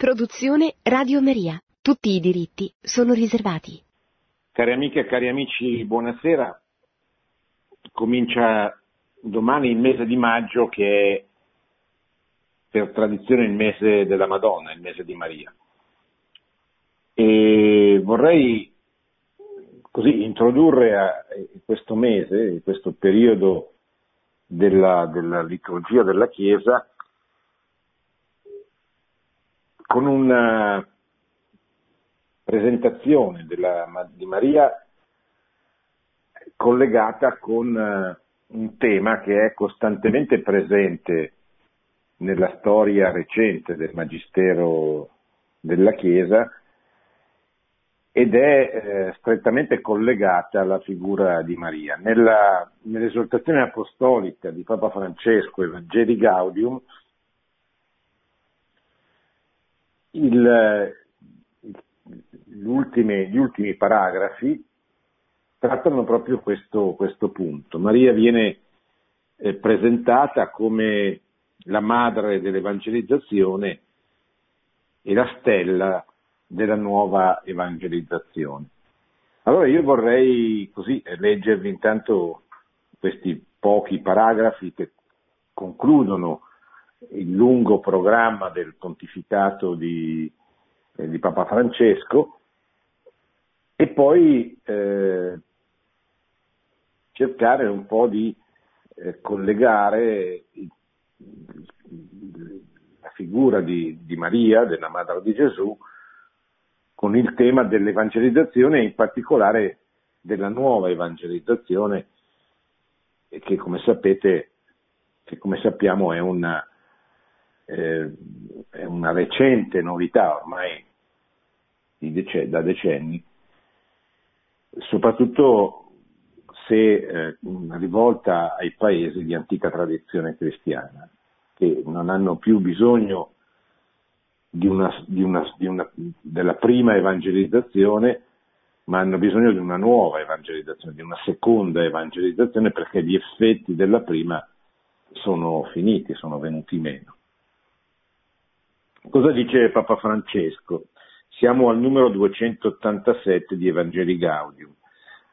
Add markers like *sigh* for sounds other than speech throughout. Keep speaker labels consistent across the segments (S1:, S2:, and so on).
S1: Produzione Radio Maria. Tutti i diritti sono riservati.
S2: Cari amiche e cari amici, buonasera. Comincia domani il mese di maggio che è per tradizione il mese della Madonna, il mese di Maria. E vorrei così introdurre a questo mese, questo periodo della, della liturgia della Chiesa, con una presentazione della, di Maria collegata con eh, un tema che è costantemente presente nella storia recente del Magistero della Chiesa ed è eh, strettamente collegata alla figura di Maria. Nella, nell'esortazione apostolica di Papa Francesco, Evangeli Gaudium, il, gli, ultimi, gli ultimi paragrafi trattano proprio questo, questo punto. Maria viene eh, presentata come la madre dell'evangelizzazione e la stella della nuova evangelizzazione. Allora io vorrei così leggervi intanto questi pochi paragrafi che concludono il lungo programma del pontificato di, eh, di Papa Francesco. E poi eh, cercare un po' di eh, collegare la figura di, di, Maria, della Madre di Gesù, con il tema dell'evangelizzazione e in particolare della nuova evangelizzazione che come sapete, che come sappiamo è una, eh, è una recente novità ormai dec- da decenni, soprattutto se eh, rivolta ai paesi di antica tradizione cristiana, che non hanno più bisogno di una, di una, di una, della prima evangelizzazione, ma hanno bisogno di una nuova evangelizzazione, di una seconda evangelizzazione, perché gli effetti della prima sono finiti, sono venuti meno. Cosa dice Papa Francesco? Siamo al numero 287 di Evangeli Gaudium.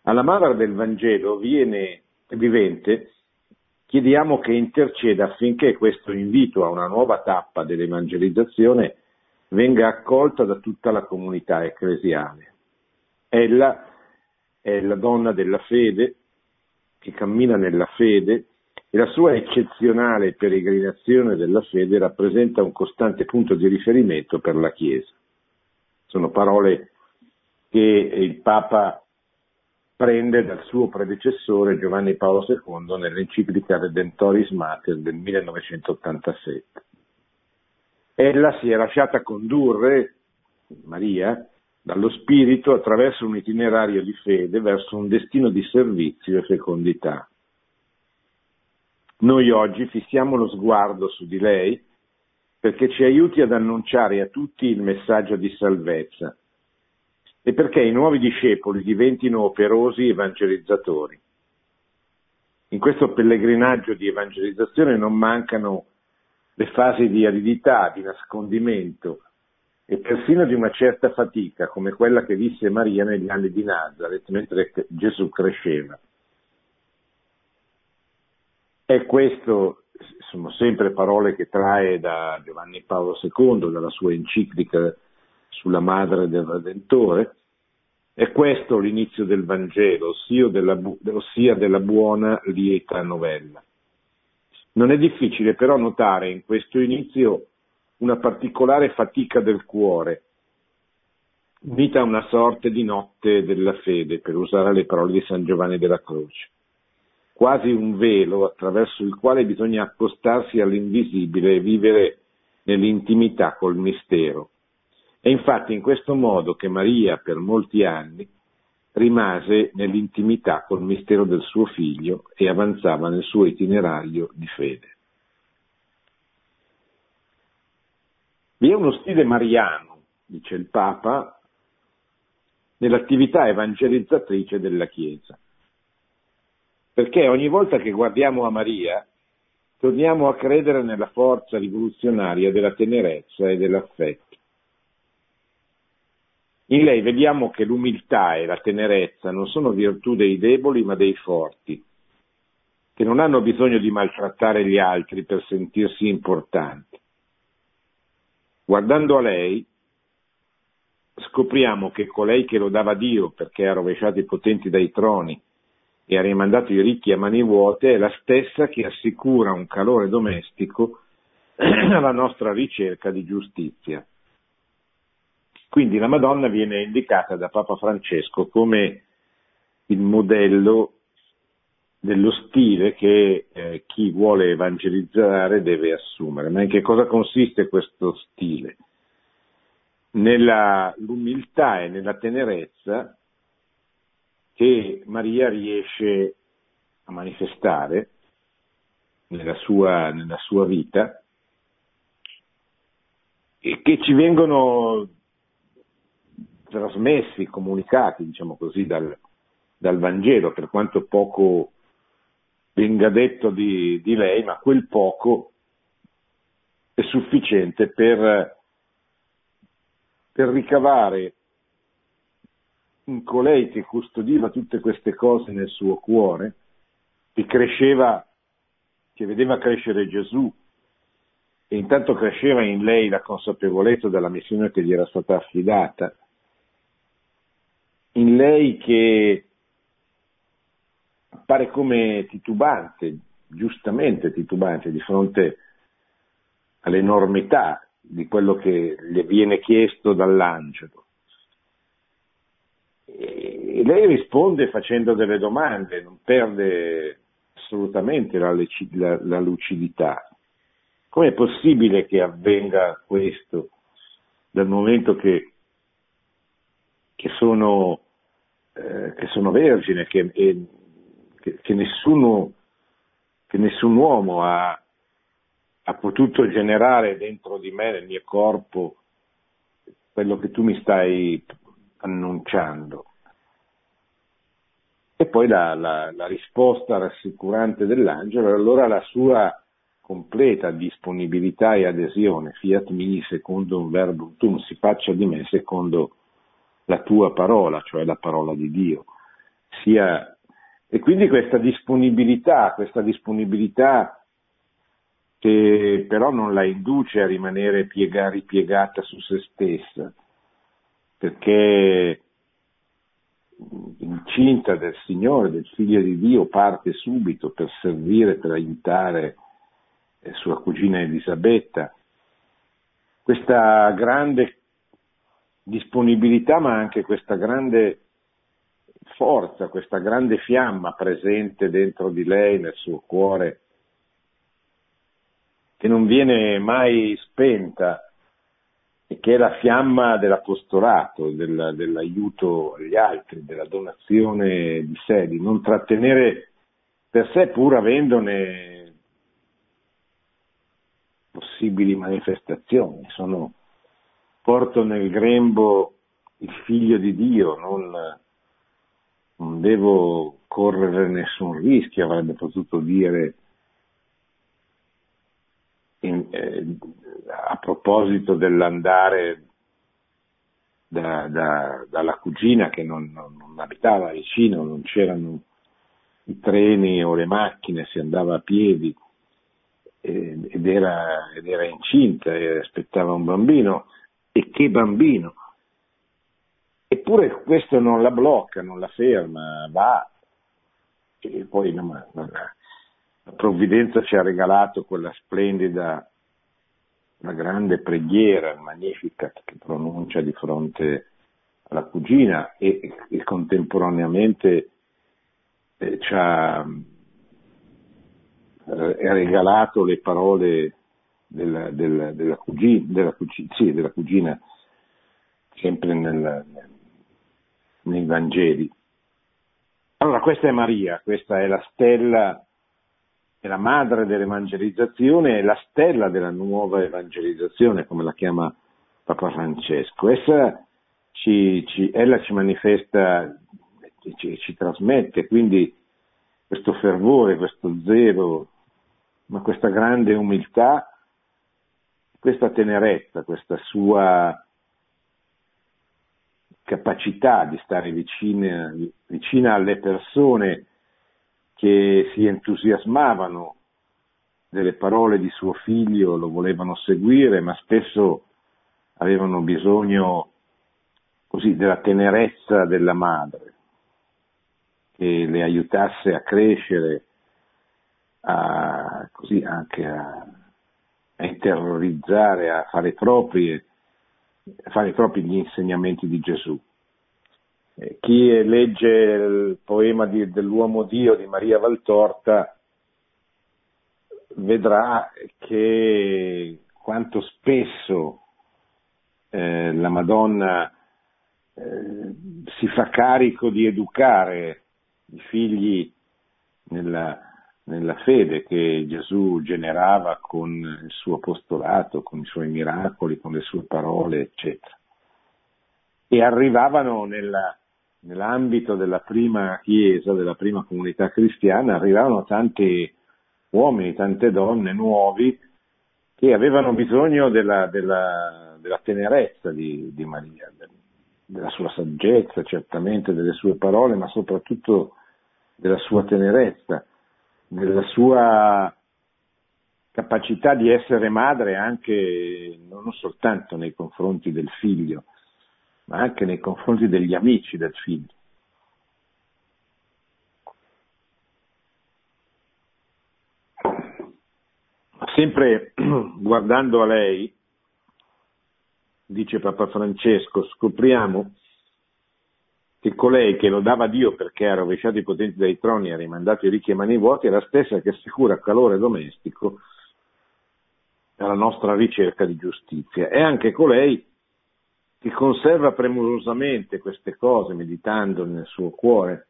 S2: Alla madre del Vangelo viene vivente, chiediamo che interceda affinché questo invito a una nuova tappa dell'evangelizzazione venga accolta da tutta la comunità ecclesiale. Ella è la donna della fede, che cammina nella fede, e la sua eccezionale peregrinazione della fede rappresenta un costante punto di riferimento per la Chiesa. Sono parole che il Papa prende dal suo predecessore Giovanni Paolo II nell'enciclica Redentoris Mater del 1987. Ella si è lasciata condurre, Maria, dallo Spirito attraverso un itinerario di fede verso un destino di servizio e fecondità. Noi oggi fissiamo lo sguardo su di lei perché ci aiuti ad annunciare a tutti il messaggio di salvezza e perché i nuovi discepoli diventino operosi evangelizzatori. In questo pellegrinaggio di evangelizzazione non mancano le fasi di aridità, di nascondimento e persino di una certa fatica, come quella che visse Maria negli anni di Nazareth mentre Gesù cresceva. E questo sono sempre parole che trae da Giovanni Paolo II, dalla sua enciclica sulla madre del Redentore. È questo l'inizio del Vangelo, ossia della, ossia della buona lieta novella. Non è difficile però notare in questo inizio una particolare fatica del cuore, unita a una sorte di notte della fede, per usare le parole di San Giovanni della Croce quasi un velo attraverso il quale bisogna accostarsi all'invisibile e vivere nell'intimità col mistero. È infatti in questo modo che Maria per molti anni rimase nell'intimità col mistero del suo figlio e avanzava nel suo itinerario di fede. Vi è uno stile mariano, dice il Papa, nell'attività evangelizzatrice della Chiesa perché ogni volta che guardiamo a Maria torniamo a credere nella forza rivoluzionaria della tenerezza e dell'affetto. In lei vediamo che l'umiltà e la tenerezza non sono virtù dei deboli ma dei forti, che non hanno bisogno di maltrattare gli altri per sentirsi importanti. Guardando a lei, scopriamo che colei che lodava Dio perché ha rovesciato i potenti dai troni e ha rimandato i ricchi a mani vuote è la stessa che assicura un calore domestico *clears throat* alla nostra ricerca di giustizia. Quindi la Madonna viene indicata da Papa Francesco come il modello dello stile che eh, chi vuole evangelizzare deve assumere. Ma in che cosa consiste questo stile? Nella l'umiltà e nella tenerezza che Maria riesce a manifestare nella sua, nella sua vita e che ci vengono trasmessi, comunicati, diciamo così, dal, dal Vangelo, per quanto poco venga detto di, di, lei, ma quel poco è sufficiente per, per ricavare in colei che custodiva tutte queste cose nel suo cuore, che cresceva, che vedeva crescere Gesù, e intanto cresceva in lei la consapevolezza della missione che gli era stata affidata, in lei che appare come titubante, giustamente titubante di fronte all'enormità di quello che le viene chiesto dall'angelo. Lei risponde facendo delle domande, non perde assolutamente la, la, la lucidità. Com'è possibile che avvenga questo dal momento che, che sono eh, che sono vergine, che, e, che, nessuno, che nessun uomo ha, ha potuto generare dentro di me, nel mio corpo, quello che tu mi stai annunciando. E poi la, la, la, risposta rassicurante dell'angelo, allora la sua completa disponibilità e adesione, fiat mi secondo un verbo tum, si faccia di me secondo la tua parola, cioè la parola di Dio. Sia... E quindi questa disponibilità, questa disponibilità che però non la induce a rimanere piega, ripiegata su se stessa, perché incinta del Signore, del Figlio di Dio, parte subito per servire, per aiutare eh, sua cugina Elisabetta. Questa grande disponibilità, ma anche questa grande forza, questa grande fiamma presente dentro di lei, nel suo cuore, che non viene mai spenta e che è la fiamma dell'apostolato, del, dell'aiuto agli altri, della donazione di sé, di non trattenere per sé pur avendone possibili manifestazioni. Sono porto nel grembo il figlio di Dio, non, non devo correre nessun rischio, avrebbe potuto dire in, eh, a proposito dell'andare da, da, dalla cugina che non, non, non, abitava vicino, non c'erano i treni o le macchine, si andava a piedi ed, era, ed era incinta e aspettava un bambino e che bambino. Eppure questo non la blocca, non la ferma, va. E poi no, ma, la provvidenza ci ha regalato quella splendida, una grande preghiera magnifica che pronuncia di fronte alla cugina e, e contemporaneamente eh, ci ha eh, regalato le parole della, della, della, cugina, della, cugina, sì, della cugina, sempre nel, nei Vangeli. Allora, questa è Maria, questa è la stella, è la madre dell'evangelizzazione, è la stella della nuova evangelizzazione, come la chiama Papa Francesco. Essa ci, ci, ella ci manifesta, ci, ci trasmette quindi questo fervore, questo zelo, ma questa grande umiltà questa tenerezza, questa sua capacità di stare vicina, vicina alle persone che si entusiasmavano delle parole di suo figlio, lo volevano seguire, ma spesso avevano bisogno così della tenerezza della madre, che le aiutasse a crescere, a, così anche a, a interiorizzare, a fare proprie, a fare propri gli insegnamenti di Gesù. Eh, chi legge il poema di, dell'uomo Dio di Maria Valtorta vedrà che quanto spesso eh, la Madonna eh, si fa carico di educare i figli nella, nella fede che Gesù generava con il suo apostolato, con i suoi miracoli, con le sue parole, eccetera. E arrivavano nella, nell'ambito della prima chiesa, della prima comunità cristiana, arrivavano tanti uomini, tante donne nuovi che avevano bisogno della, della, della tenerezza di, di Maria, della sua saggezza, certamente delle sue parole, ma soprattutto della sua tenerezza, della sua capacità di essere madre anche non soltanto nei confronti del figlio, ma anche nei confronti degli amici del figlio. Sempre *clears throat* guardando a lei, dice Papa Francesco, scopriamo che colei che lo dava Dio perché ha rovesciato i potenti dai troni e ha rimandato i ricchi e mani vuoti è la stessa che assicura calore domestico alla nostra ricerca di giustizia. È anche colei che conserva premurosamente queste cose meditando nel suo cuore.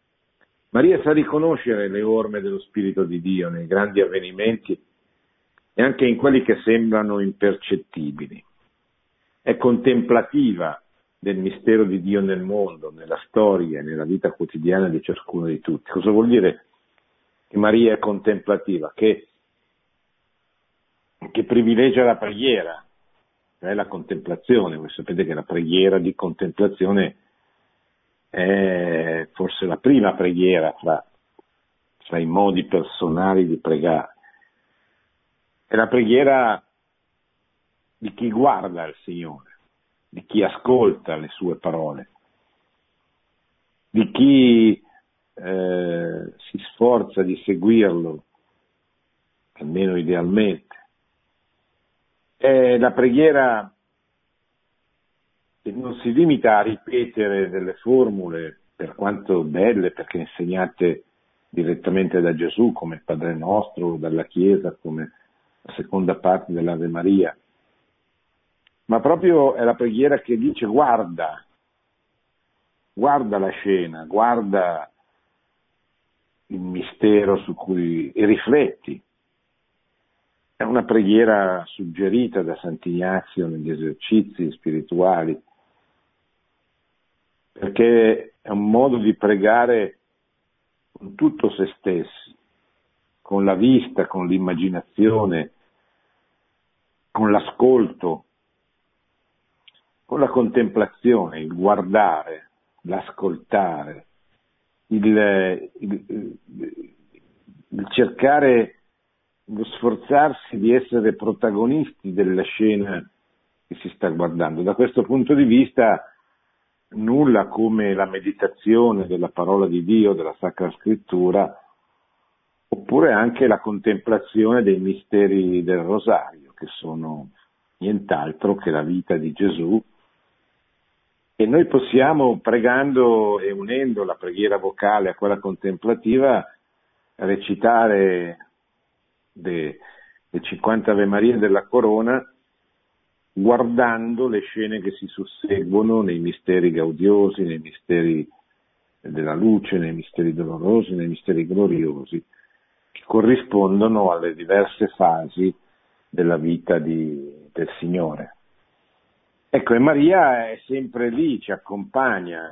S2: Maria sa riconoscere le orme dello Spirito di Dio nei grandi avvenimenti e anche in quelli che sembrano impercettibili. È contemplativa del mistero di Dio nel mondo, nella storia, nella vita quotidiana di ciascuno di tutti. Cosa vuol dire che Maria è contemplativa? Che, che privilegia la preghiera, cioè la contemplazione. Voi sapete che la preghiera di contemplazione è forse la prima preghiera fra, fra i modi personali di pregare. È la preghiera di chi guarda il Signore, di chi ascolta le sue parole, di chi eh, si sforza di seguirlo, almeno idealmente. È la preghiera che non si limita a ripetere delle formule, per quanto belle, perché insegnate direttamente da Gesù, come il Padre nostro, dalla Chiesa, come la seconda parte dell'Ave Maria, ma proprio è la preghiera che dice guarda, guarda la scena, guarda il mistero su cui e rifletti. È una preghiera suggerita da Sant'Ignazio negli esercizi spirituali, perché è un modo di pregare con tutto se stessi, con la vista, con l'immaginazione, con l'ascolto, con la contemplazione, il guardare, l'ascoltare, il, il, il cercare, sforzarsi di essere protagonisti della scena che si sta guardando. Da questo punto di vista nulla come la meditazione della parola di Dio, della Sacra Scrittura, oppure anche la contemplazione dei misteri del rosario, che sono nient'altro che la vita di Gesù. E noi possiamo, pregando e unendo la preghiera vocale a quella contemplativa, recitare le 50 Ave Marie della Corona guardando le scene che si susseguono nei misteri gaudiosi, nei misteri della luce, nei misteri dolorosi, nei misteri gloriosi corrispondono alle diverse fasi della vita di, del Signore. Ecco, e Maria è sempre lì, ci accompagna,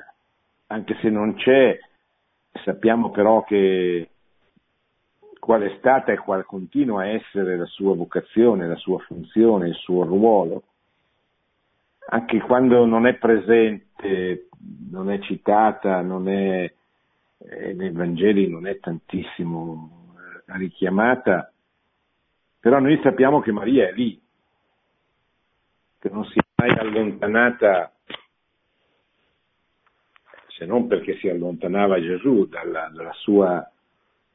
S2: anche se non c'è, sappiamo però che qual è stata e qual continua a essere la sua vocazione, la sua funzione, il suo ruolo. Anche quando non è presente non è citata, non è, eh, nei Vangeli non è tantissimo eh, richiamata, però noi sappiamo che Maria è lì, che non si è mai allontanata, se non perché si allontanava Gesù dalla, dalla sua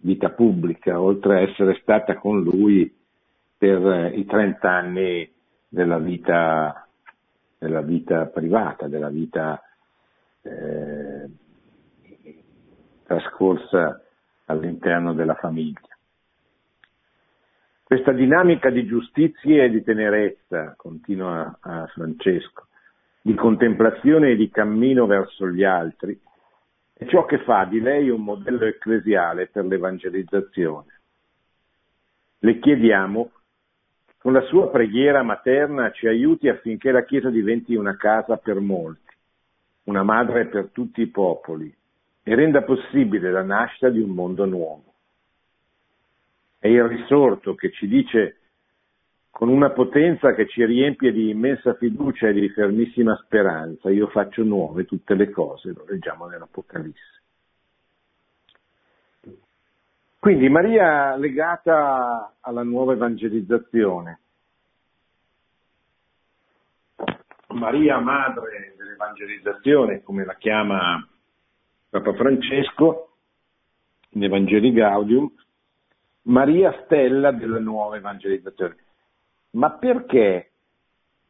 S2: vita pubblica, oltre a essere stata con lui per eh, i 30 anni della vita, della vita privata, della vita eh, trascorsa all'interno della famiglia. Questa dinamica di giustizia e di tenerezza, continua a Francesco, di contemplazione e di cammino verso gli altri, è ciò che fa di lei un modello ecclesiale per l'evangelizzazione. Le chiediamo con la sua preghiera materna ci aiuti affinché la Chiesa diventi una casa per molti, una madre per tutti i popoli e renda possibile la nascita di un mondo nuovo. È il risorto che ci dice con una potenza che ci riempie di immensa fiducia e di fermissima speranza, io faccio nuove tutte le cose, lo leggiamo nell'Apocalisse. Quindi Maria legata alla nuova evangelizzazione. Maria madre dell'evangelizzazione, come la chiama Papa Francesco in Evangeli Gaudium, Maria stella della nuova evangelizzazione. Ma perché?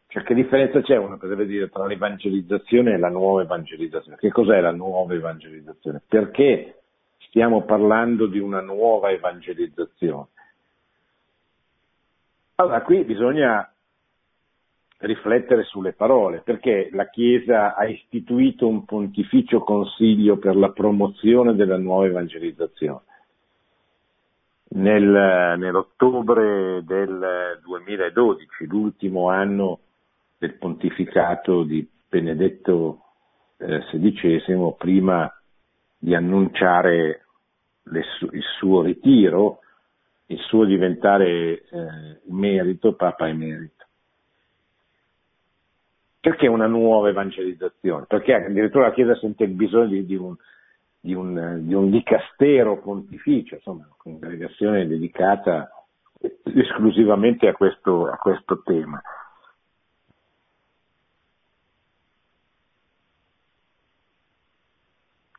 S2: Cioè, che differenza c'è, uno potrebbe dire, tra l'evangelizzazione e la nuova evangelizzazione? Che cos'è la nuova evangelizzazione? Perché stiamo parlando di una nuova evangelizzazione. Allora, qui bisogna riflettere sulle parole, perché la Chiesa ha istituito un pontificio consiglio per la promozione della nuova evangelizzazione. Nel, nell'ottobre del 2012, l'ultimo anno del pontificato di Benedetto eh, XVI, prima di annunciare le, il suo ritiro, il suo diventare eh, merito, Papa emerito. Perché una nuova evangelizzazione? Perché addirittura la Chiesa sente il bisogno di, di, un, di, un, di un dicastero pontificio, insomma, una congregazione dedicata esclusivamente a questo, a questo tema.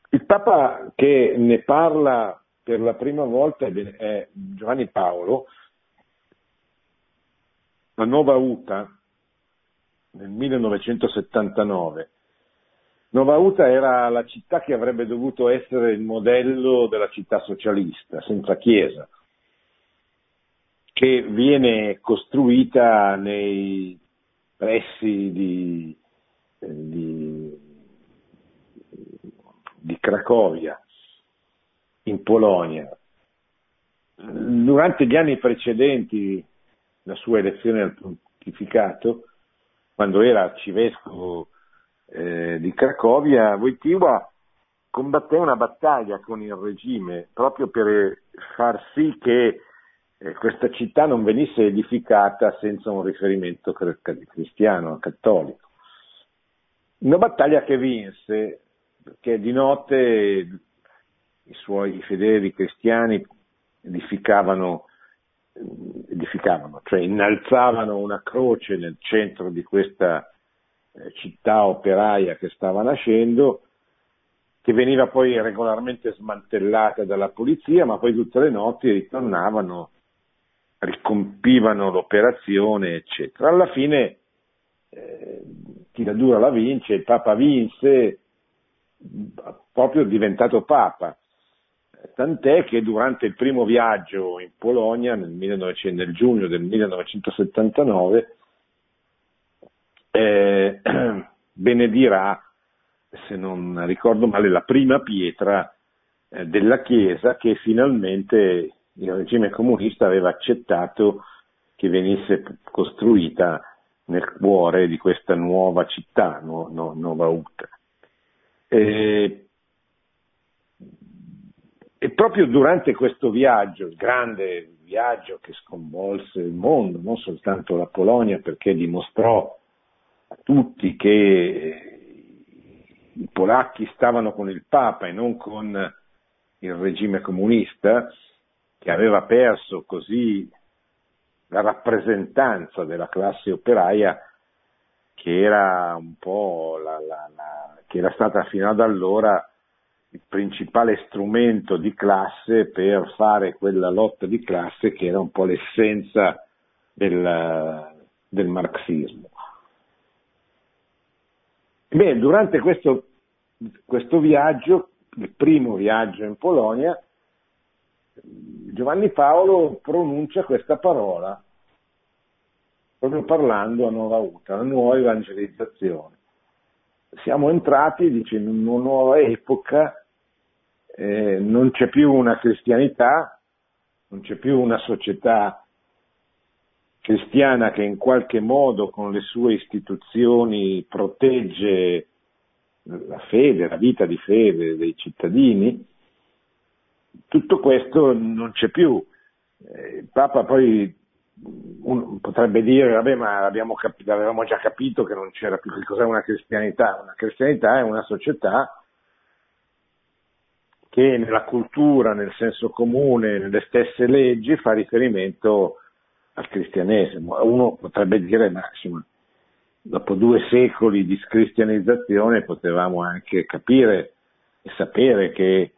S2: Il Papa che ne parla per la prima volta è Giovanni Paolo, la nuova UTA nel 1979. Nova Uta era la città che avrebbe dovuto essere il modello della città socialista, senza chiesa, che viene costruita nei pressi di, di di Cracovia, in Polonia. Durante gli anni precedenti la sua elezione al pontificato, quando era arcivescovo eh, di Cracovia, Wojtyła combatté una battaglia con il regime proprio per far sì che eh, questa città non venisse edificata senza un riferimento cristiano, cattolico. Una battaglia che vinse perché di notte i suoi fedeli cristiani edificavano, edificavano, cioè innalzavano una croce nel centro di questa eh, città operaia che stava nascendo, che veniva poi regolarmente smantellata dalla polizia, ma poi tutte le notti ritornavano, ricompivano l'operazione, eccetera. Alla fine eh, chi la dura la vince, il Papa vinse, proprio diventato Papa. Tant'è che durante il primo viaggio in Polonia, nel, 1900, nel giugno del 1979, eh, *clears throat* benedirà, se non ricordo male, la prima pietra eh, della Chiesa che finalmente il regime comunista aveva accettato che venisse costruita nel cuore di questa nuova città, no, no, Nova Uta. E, e proprio durante questo viaggio, il grande viaggio che sconvolse il mondo, non soltanto la Polonia, perché dimostrò a tutti che i polacchi stavano con il Papa e non con il regime comunista, che aveva perso così la rappresentanza della classe operaia che era la, la, la, che era stata fino ad allora il principale strumento di classe per fare quella lotta di classe che era un po' l'essenza del, del marxismo. Bene, durante questo, questo viaggio, il primo viaggio in Polonia, Giovanni Paolo pronuncia questa parola, proprio parlando a Nuova Uta, la nuova evangelizzazione. Siamo entrati, dice, in una nuova epoca, eh, non c'è più una cristianità, non c'è più una società cristiana che in qualche modo con le sue istituzioni protegge la fede, la vita di fede dei cittadini, tutto questo non c'è più. Eh, il Papa poi potrebbe dire, vabbè, ma capito, avevamo già capito che non c'era più che cos'è una cristianità. Una cristianità è una società che nella cultura, nel senso comune, nelle stesse leggi fa riferimento al cristianesimo. Uno potrebbe dire, ma insomma, dopo due secoli di scristianizzazione potevamo anche capire e sapere che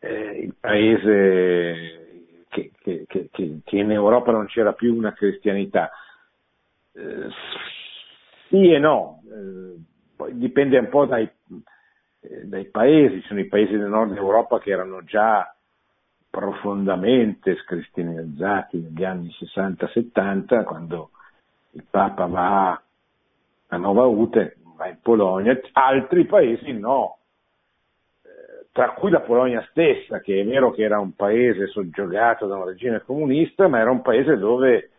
S2: eh, il paese che, che, che, che, in Europa non c'era più una cristianità. Eh, sì e no, eh, poi dipende un po' dai, eh, dai paesi, ci sono i paesi del nord Europa che erano già profondamente scristianizzati negli anni 60-70, quando il Papa va a Nova Ute, va in Polonia, altri paesi no, tra cui la Polonia stessa, che è vero che era un paese soggiogato da un regime comunista, ma era un paese dove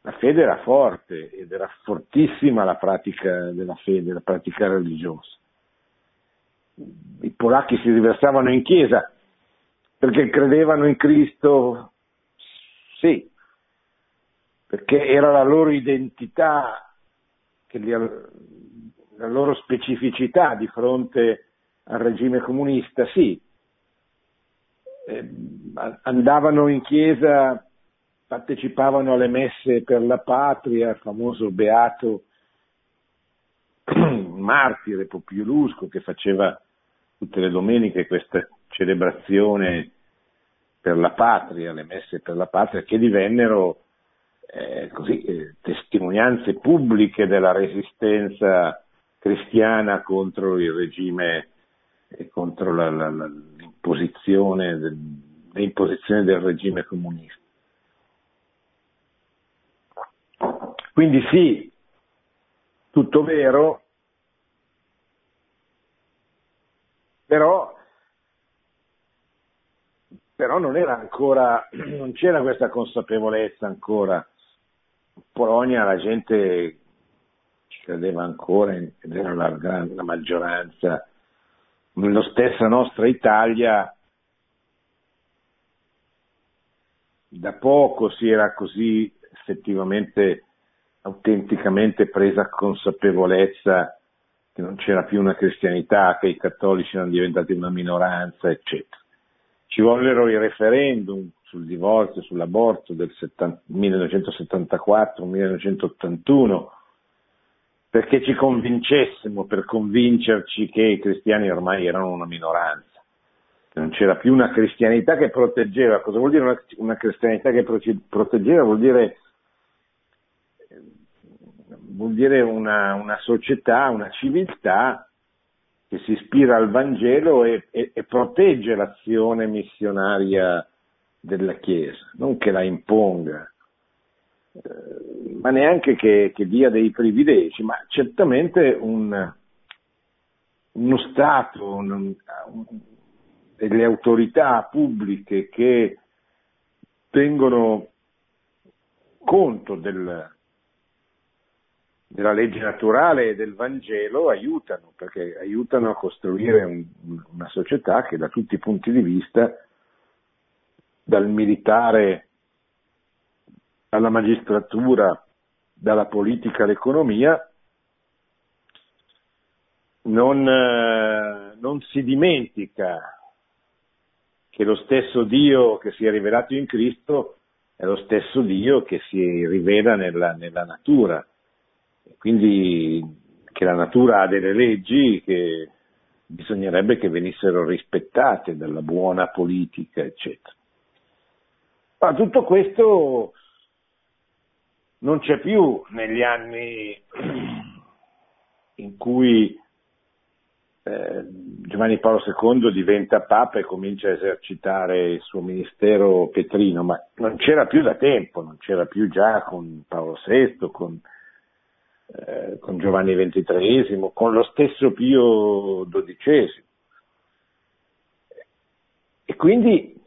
S2: la fede era forte ed era fortissima la pratica della fede, la pratica religiosa. I polacchi si riversavano in chiesa perché credevano in Cristo, sì, perché era la loro identità, la loro specificità di fronte al regime comunista, sì, eh, andavano in chiesa, partecipavano alle messe per la patria, il famoso beato *clears throat* martire Popiolusco che faceva tutte le domeniche questa celebrazione per la patria, le messe per la patria, che divennero eh, così, eh, testimonianze pubbliche della resistenza cristiana contro il regime e contro la, la, la, l'imposizione, del, l'imposizione del regime comunista. Quindi sì, tutto vero, però, però non era ancora, *clears throat* non c'era questa consapevolezza ancora. In Polonia la gente credeva ancora, ed era la, la maggioranza, nella stessa nostra Italia da poco si era così effettivamente, autenticamente presa consapevolezza che non c'era più una cristianità, che i cattolici erano diventati una minoranza, eccetera. Ci vollero i referendum sul divorzio, sull'aborto del 1974-1981, perché ci convincessimo, per convincerci che i cristiani ormai erano una minoranza, non c'era più una cristianità che proteggeva. Cosa vuol dire una, una cristianità che proteggeva? Vuol dire, vuol dire una, una, società, una civiltà che si ispira al Vangelo e, e, e protegge l'azione missionaria della Chiesa, non che la imponga ma neanche che, che, dia dei privilegi, ma certamente un, uno Stato, un, un, delle autorità pubbliche che tengono conto del, della legge naturale e del Vangelo aiutano, perché aiutano a costruire un, una società che da tutti i punti di vista, dal militare alla magistratura, dalla politica all'economia, non, eh, non si dimentica che lo stesso Dio che si è rivelato in Cristo è lo stesso Dio che si rivela nella, nella natura. Quindi che la natura ha delle leggi che bisognerebbe che venissero rispettate dalla buona politica, eccetera. Ma tutto questo non c'è più negli anni in cui eh, Giovanni Paolo II diventa Papa e comincia a esercitare il suo ministero petrino, ma non c'era più da tempo, non c'era più già con Paolo VI, con, eh, con Giovanni XXIII, con lo stesso Pio XII. E quindi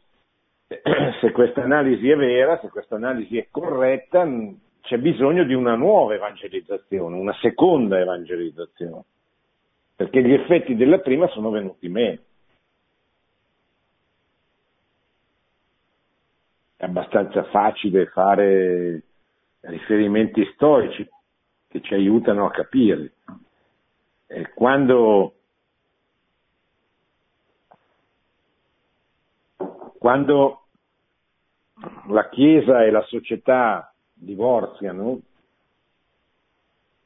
S2: *clears throat* se questa analisi è vera, se questa analisi è corretta, c'è bisogno di una nuova evangelizzazione, una seconda evangelizzazione perché gli effetti della prima sono venuti meno. È abbastanza facile fare riferimenti storici che ci aiutano a capire. E quando, quando la Chiesa e la società divorziano,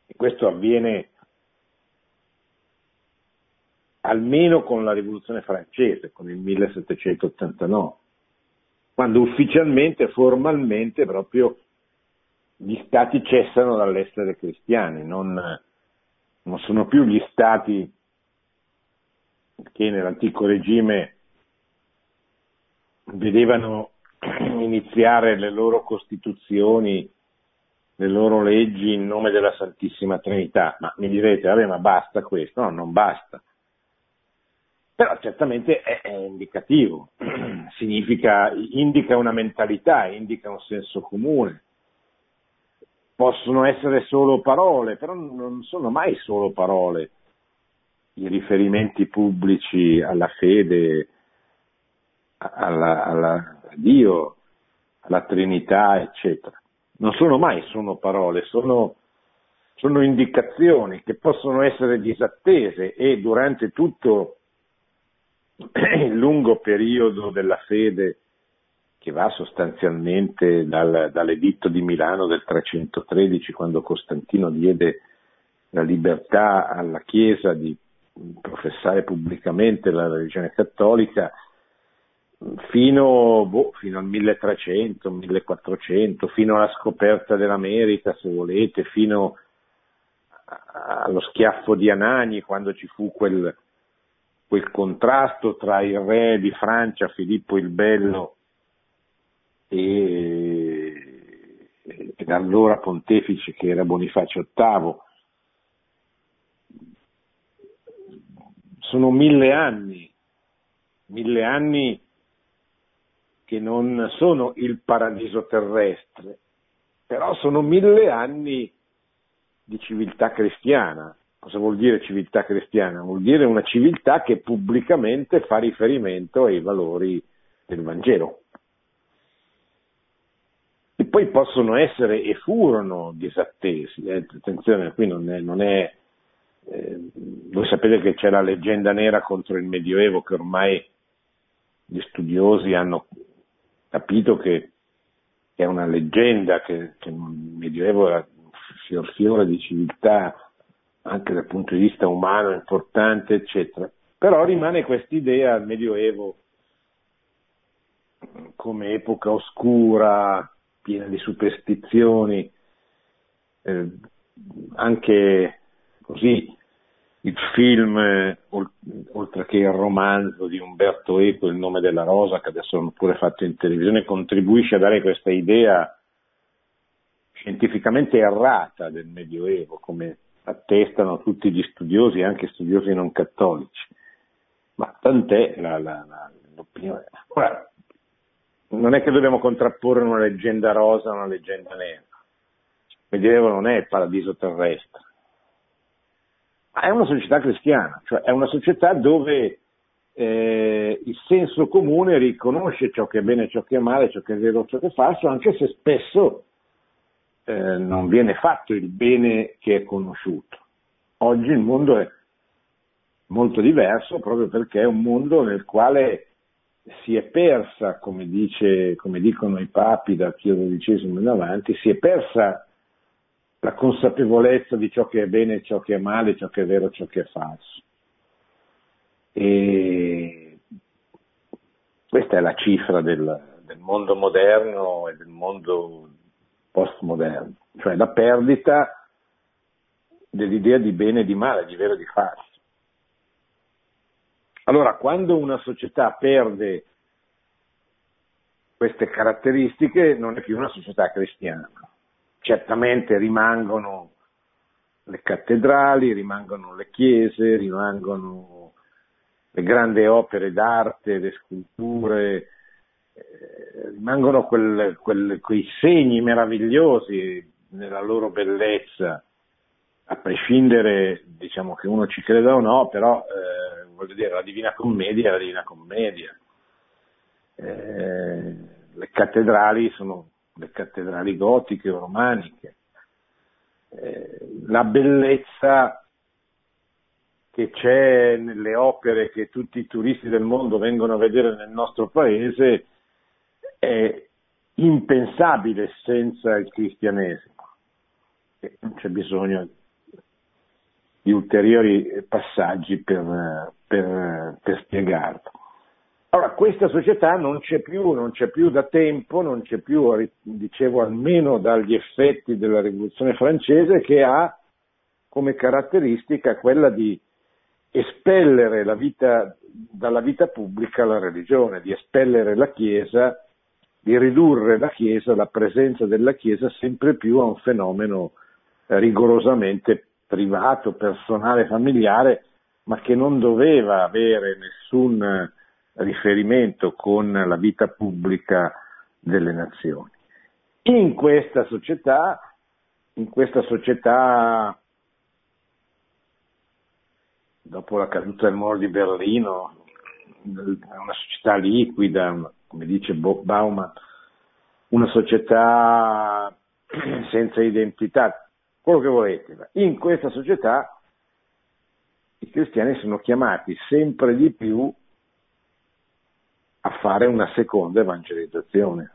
S2: e questo avviene almeno con la rivoluzione francese, con il 1789, quando ufficialmente, formalmente proprio gli stati cessano dall'essere cristiani, non, non sono più gli stati che nell'antico regime vedevano iniziare le loro costituzioni, le loro leggi in nome della Santissima Trinità. Ma mi direte, vabbè, ma basta questo? No, non basta però certamente è, è indicativo, *clears throat* significa, indica una mentalità, indica un senso comune. Possono essere solo parole, però non sono mai solo parole i riferimenti pubblici alla fede, alla, alla, a Dio, alla Trinità, eccetera. Non sono mai solo parole, sono, sono indicazioni che possono essere disattese e durante tutto *clears throat* il lungo periodo della fede che va sostanzialmente dal, dall'editto di Milano del 313, quando Costantino diede la libertà alla Chiesa di professare pubblicamente la religione cattolica, fino, boh, fino, al 1300, 1400, fino alla scoperta dell'America, se volete, fino allo schiaffo di Anani, quando ci fu quel, quel contrasto tra il re di Francia Filippo il Bello e, e l'allora pontefice che era Bonifacio VIII. Sono mille anni, mille anni che non sono il paradiso terrestre, però sono mille anni di civiltà cristiana, Cosa vuol dire civiltà cristiana? Vuol dire una civiltà che pubblicamente fa riferimento ai valori del Vangelo. E poi possono essere e furono disattesi. Eh? Attenzione, qui non è, non è eh, voi sapete che c'è la leggenda nera contro il Medioevo che ormai gli studiosi hanno capito che, che è una leggenda, che, che il Medioevo era un fior fiore di civiltà anche dal punto di vista umano importante, eccetera. Però rimane quest'idea al Medioevo come epoca oscura, piena di superstizioni, eh, anche così il film, eh, oltre che il romanzo di Umberto Eco, Il nome della rosa, che adesso hanno pure fatto in televisione, contribuisce a dare questa idea scientificamente errata del Medioevo, come attestano tutti gli studiosi, anche studiosi non cattolici. Ma tant'è la, la, la, l'opinione. Ora, non è che dobbiamo contrapporre una leggenda rosa a una leggenda nera. Il Medioevo non è il paradiso terrestre, ma è una società cristiana, cioè è una società dove eh, il senso comune riconosce ciò che è bene, ciò che è male, ciò che è vero, ciò che è falso, anche se spesso eh, non viene fatto il bene che è conosciuto. Oggi il mondo è, molto diverso proprio perché è un mondo nel quale si è persa, come, dice, come dicono i papi da Pio XII in avanti, si è persa la consapevolezza di ciò che è bene ciò che è male, ciò che è vero ciò che è falso. E questa è la cifra del, del mondo moderno e del mondo postmoderno, cioè la perdita dell'idea di bene e di male, di vero e di falso. Allora, quando una società perde queste caratteristiche, non è più una società cristiana. Certamente rimangono le cattedrali, rimangono le chiese, rimangono le grandi opere d'arte, le sculture, eh, rimangono quel, quel, quei segni meravigliosi nella loro bellezza, a prescindere, diciamo che uno ci creda o no, però eh, voglio dire, la Divina Commedia è la Divina Commedia. Eh, le cattedrali sono le cattedrali gotiche o romaniche. Eh, la bellezza che c'è nelle opere che tutti i turisti del mondo vengono a vedere nel nostro paese è impensabile senza il cristianesimo. Non c'è bisogno di ulteriori passaggi per, per, per spiegarlo. Allora, questa società non c'è più, non c'è più da tempo, non c'è più, dicevo, almeno dagli effetti della rivoluzione francese, che ha come caratteristica quella di espellere vita, dalla vita pubblica la religione, di espellere la Chiesa, di ridurre la Chiesa, la presenza della Chiesa sempre più a un fenomeno rigorosamente privato, personale, familiare, ma che non doveva avere nessun riferimento con la vita pubblica delle nazioni. In questa società, in questa società dopo la caduta del muro di Berlino, una società liquida, come dice Bauman, una società *clears throat* senza identità, quello che volete. In questa società i cristiani sono chiamati sempre di più a fare una seconda evangelizzazione,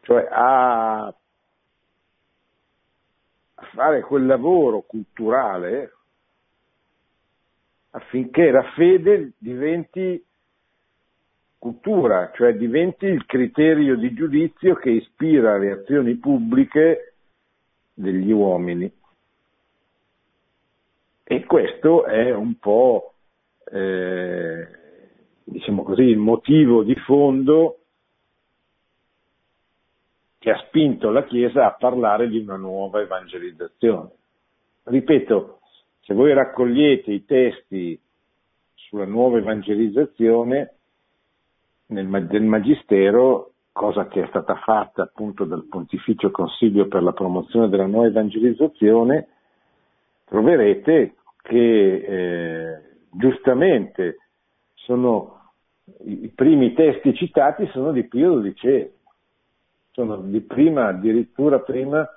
S2: cioè a, a fare quel lavoro culturale affinché la fede diventi cultura, cioè diventi il criterio di giudizio che ispira le azioni pubbliche degli uomini. E questo è un po', eh, diciamo così, il motivo di fondo che ha spinto la Chiesa a parlare di una nuova evangelizzazione. Ripeto, se voi raccogliete i testi sulla nuova evangelizzazione nel, del Magistero, cosa che è stata fatta appunto dal Pontificio Consiglio per la promozione della nuova evangelizzazione, troverete che eh, giustamente sono, i primi testi citati sono di Pio XII, sono di prima, addirittura prima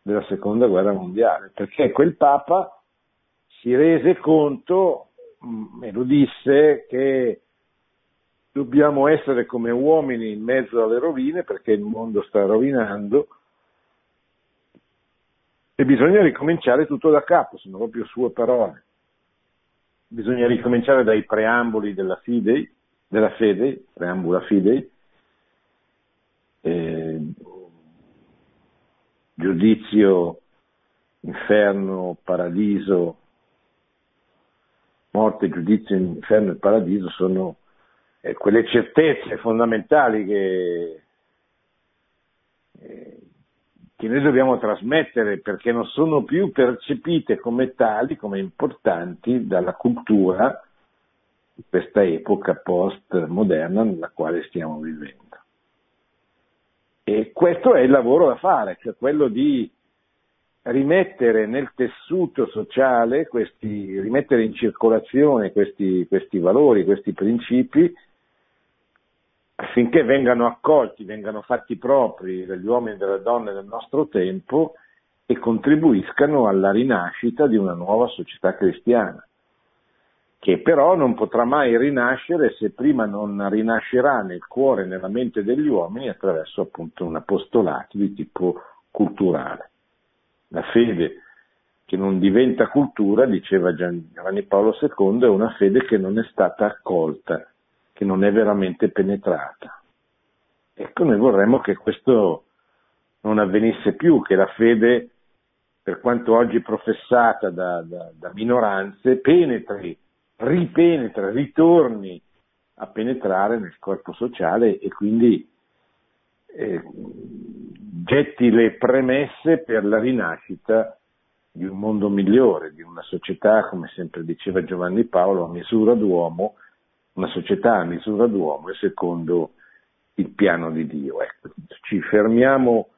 S2: della seconda guerra mondiale, perché quel Papa si rese conto, mm, e lo disse, che dobbiamo essere come uomini in mezzo alle rovine perché il mondo sta rovinando e bisogna ricominciare tutto da capo, sono proprio sue parole. Bisogna ricominciare dai preamboli della fidei, della fede, preambula fidei, giudizio, inferno, paradiso, morte, giudizio, inferno e paradiso sono eh, quelle certezze fondamentali che, eh, che noi dobbiamo trasmettere perché non sono più percepite come tali, come importanti dalla cultura di questa epoca post-moderna nella quale stiamo vivendo. E questo è il lavoro da fare, cioè quello di rimettere nel tessuto sociale, questi, rimettere in circolazione questi, questi valori, questi principi affinché vengano accolti, vengano fatti propri dagli uomini e dalle donne del nostro tempo e contribuiscano alla rinascita di una nuova società cristiana. che però non potrà mai rinascere se prima non rinascerà nel cuore e nella mente degli uomini attraverso appunto un apostolato di tipo culturale. La fede che non diventa cultura, diceva Giovanni Paolo II, è una fede che non è stata accolta, che non è veramente penetrata. Ecco, noi vorremmo che questo non avvenisse più, che la fede, per quanto oggi professata da, da, da minoranze, penetri, ripenetri, ritorni a penetrare nel corpo sociale e quindi eh, getti le premesse per la rinascita di un mondo migliore, di una società, come sempre diceva Giovanni Paolo, a misura d'uomo, una società a misura d'uomo e secondo il piano di Dio. Ecco, ci fermiamo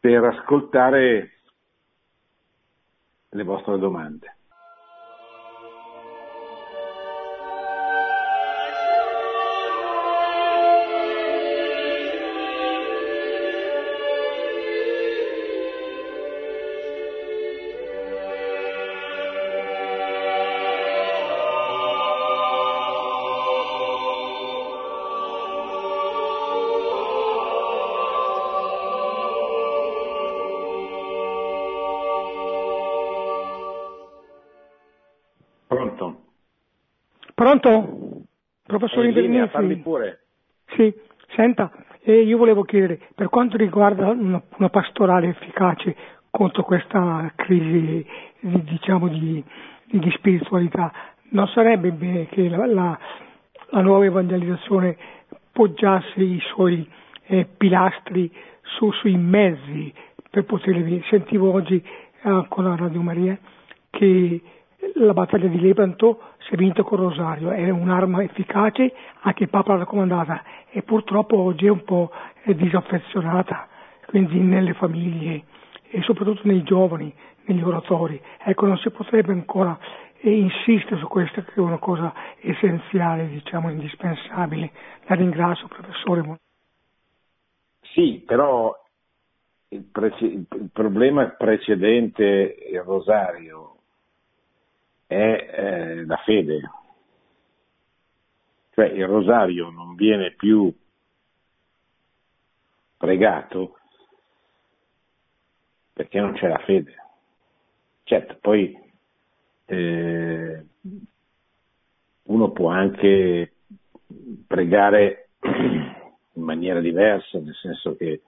S2: per ascoltare le vostre domande.
S3: Pronto? Professore
S2: Linea, parli pure.
S3: Sì, senta, eh, io volevo chiedere, per quanto riguarda una, una pastorale efficace contro questa crisi diciamo, di, di, spiritualità, non sarebbe bene che la, la, la nuova evangelizzazione poggiasse i suoi eh, pilastri su, sui mezzi per poterli Sentivo oggi eh, con la Radio Maria che la battaglia di Lepanto si è vinta con Rosario, è un'arma efficace, anche il Papa l'ha raccomandata e purtroppo oggi è un po' disaffezionata, quindi nelle famiglie e soprattutto nei giovani, negli oratori. Ecco, non si potrebbe ancora insistere su questa che è una cosa essenziale, diciamo, indispensabile. La ringrazio, professore.
S2: Sì, però il, prece- il problema precedente il rosario è eh, la fede. Cioè il rosario non viene più pregato perché non c'è la fede. Certo, poi eh, uno può anche pregare *clears throat* in maniera diversa, nel senso che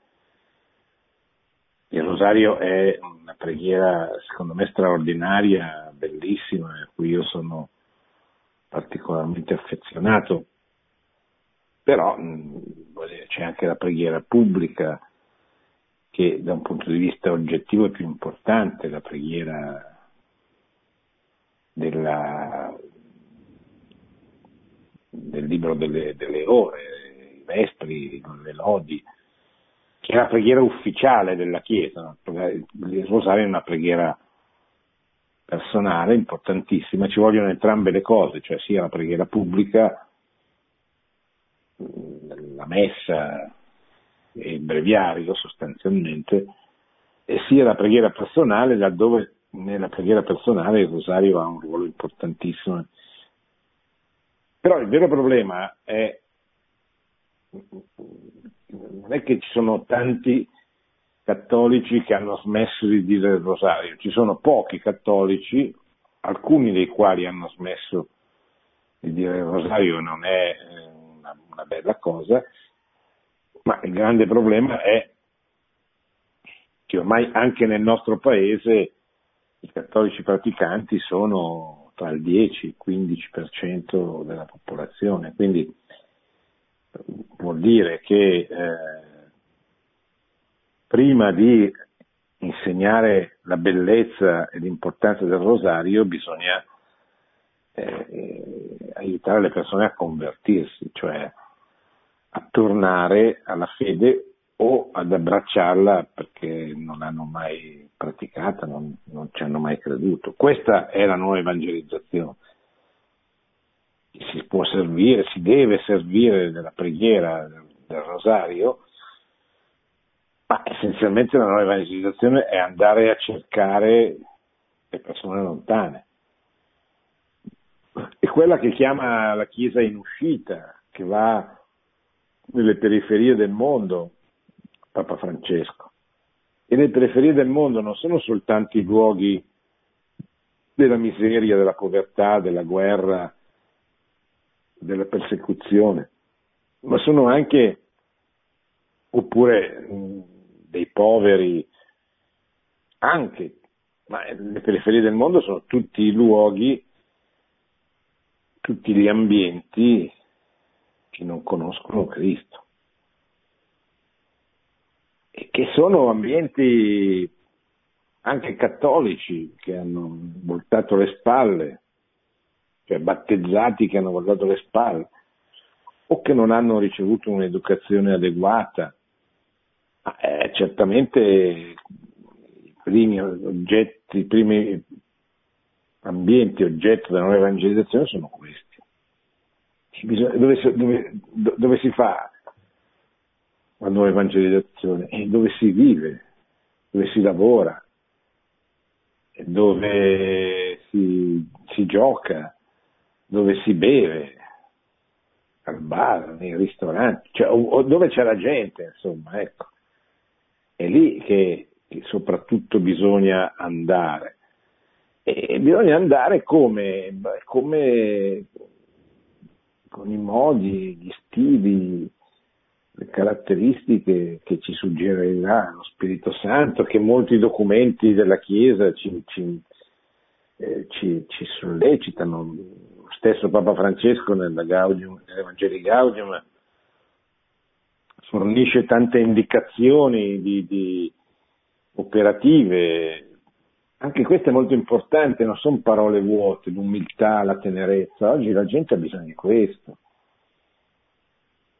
S2: il rosario è una preghiera secondo me straordinaria, bellissima, a cui io sono particolarmente affezionato, però c'è anche la preghiera pubblica che da un punto di vista oggettivo è più importante, la preghiera della, del libro delle, delle ore, i vespri, le lodi, che è la preghiera ufficiale della Chiesa. Il rosario è una preghiera personale importantissima, ci vogliono entrambe le cose, cioè sia la preghiera pubblica, la messa e il breviario sostanzialmente, e sia la preghiera personale, laddove nella preghiera personale il rosario ha un ruolo importantissimo. Però il vero problema è non è che ci sono tanti cattolici che hanno smesso di dire il rosario, ci sono pochi cattolici, alcuni dei quali hanno smesso di dire il rosario non è eh, una, una bella cosa, ma il grande problema è che ormai anche nel nostro paese i cattolici praticanti sono tra il 10 e il 15% della popolazione, quindi vuol dire che eh, prima di insegnare la bellezza e l'importanza del rosario bisogna eh, aiutare le persone a convertirsi, cioè a tornare alla fede o ad abbracciarla perché non l'hanno mai praticata, non, non ci hanno mai creduto. Questa è la nuova evangelizzazione si può servire, si deve servire della preghiera del rosario, ma essenzialmente la nuova evangelizzazione è andare a cercare le persone lontane, è quella che chiama la Chiesa in uscita, che va nelle periferie del mondo, Papa Francesco. E le periferie del mondo non sono soltanto i luoghi della miseria, della povertà, della guerra, della persecuzione, ma sono anche, oppure dei poveri, anche, ma le periferie del mondo sono tutti i luoghi, tutti gli ambienti che non conoscono Cristo. E che sono ambienti anche cattolici che hanno voltato le spalle, cioè battezzati che hanno voltato le spalle, o che non hanno ricevuto un'educazione adeguata. Eh, certamente i primi oggetti, i primi ambienti oggetto della nuova evangelizzazione sono questi. Dove, dove, dove si fa la nuova evangelizzazione? E dove si vive, dove si lavora, dove si, si gioca, dove si beve, al bar, nei ristoranti, cioè, o, o dove c'è la gente, insomma, ecco. È lì che, che soprattutto bisogna andare. E bisogna andare come, come con i modi, gli stili, le caratteristiche che ci suggerirà lo Spirito Santo, che molti documenti della Chiesa ci, ci, eh, ci, ci sollecitano. Stesso Papa Francesco nella Gaudium, nell'Evangeli Gaudium fornisce tante indicazioni di, di operative, anche questo è molto importante, non sono parole vuote, l'umiltà, la tenerezza, oggi la gente ha bisogno di questo.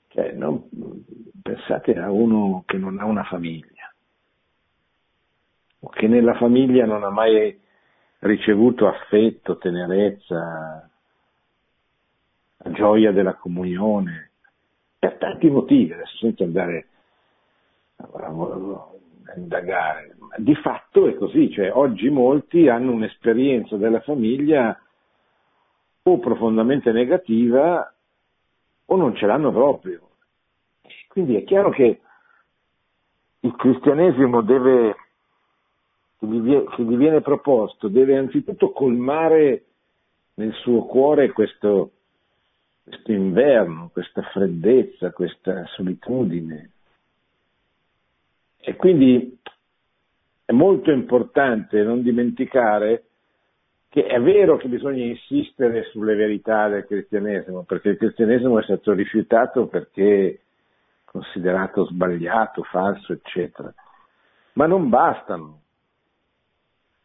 S2: Cioè, non, pensate a uno che non ha una famiglia, o che nella famiglia non ha mai ricevuto affetto, tenerezza, gioia della comunione, per tanti motivi, adesso senza andare a, indagare. Di fatto è così, cioè oggi molti hanno un'esperienza della famiglia o profondamente negativa o non ce l'hanno proprio. Quindi è chiaro che il cristianesimo deve, che gli viene proposto, deve anzitutto colmare nel suo cuore questo, questo inverno, questa freddezza, questa solitudine. E quindi è molto importante non dimenticare che è vero che bisogna insistere sulle verità del cristianesimo, perché il cristianesimo è stato rifiutato perché considerato sbagliato, falso, eccetera. Ma non bastano.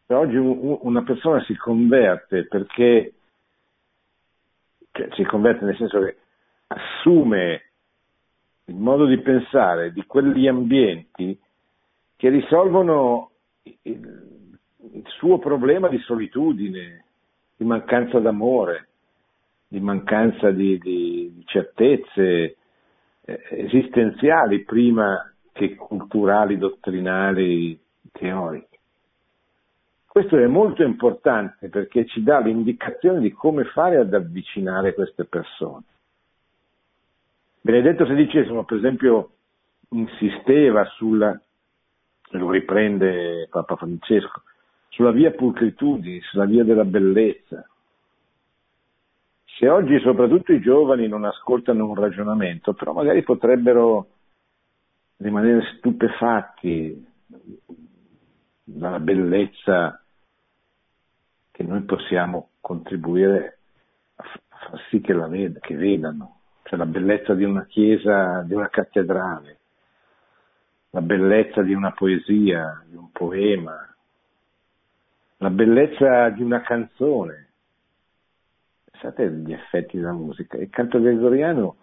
S2: Oggi una persona si converte perché, cioè si converte nel senso che assume il modo di pensare di quegli ambienti che risolvono il, il suo problema di solitudine, di mancanza d'amore, di mancanza di, di, di certezze, eh, esistenziali prima che culturali, dottrinali, teoriche. Questo è molto importante perché ci dà l'indicazione di come fare ad avvicinare queste persone. Benedetto XVI, per esempio, insisteva sulla, lo riprende Papa Francesco, sulla via pulcritudine, sulla via della bellezza, se oggi soprattutto i giovani non ascoltano un ragionamento, però magari potrebbero rimanere stupefatti dalla bellezza che noi possiamo contribuire a far sì che, la ved- che vedano, cioè la bellezza di una chiesa, di una cattedrale, la bellezza di una poesia, di un poema, la bellezza di una canzone pensate agli effetti della musica. Il canto gregoriano,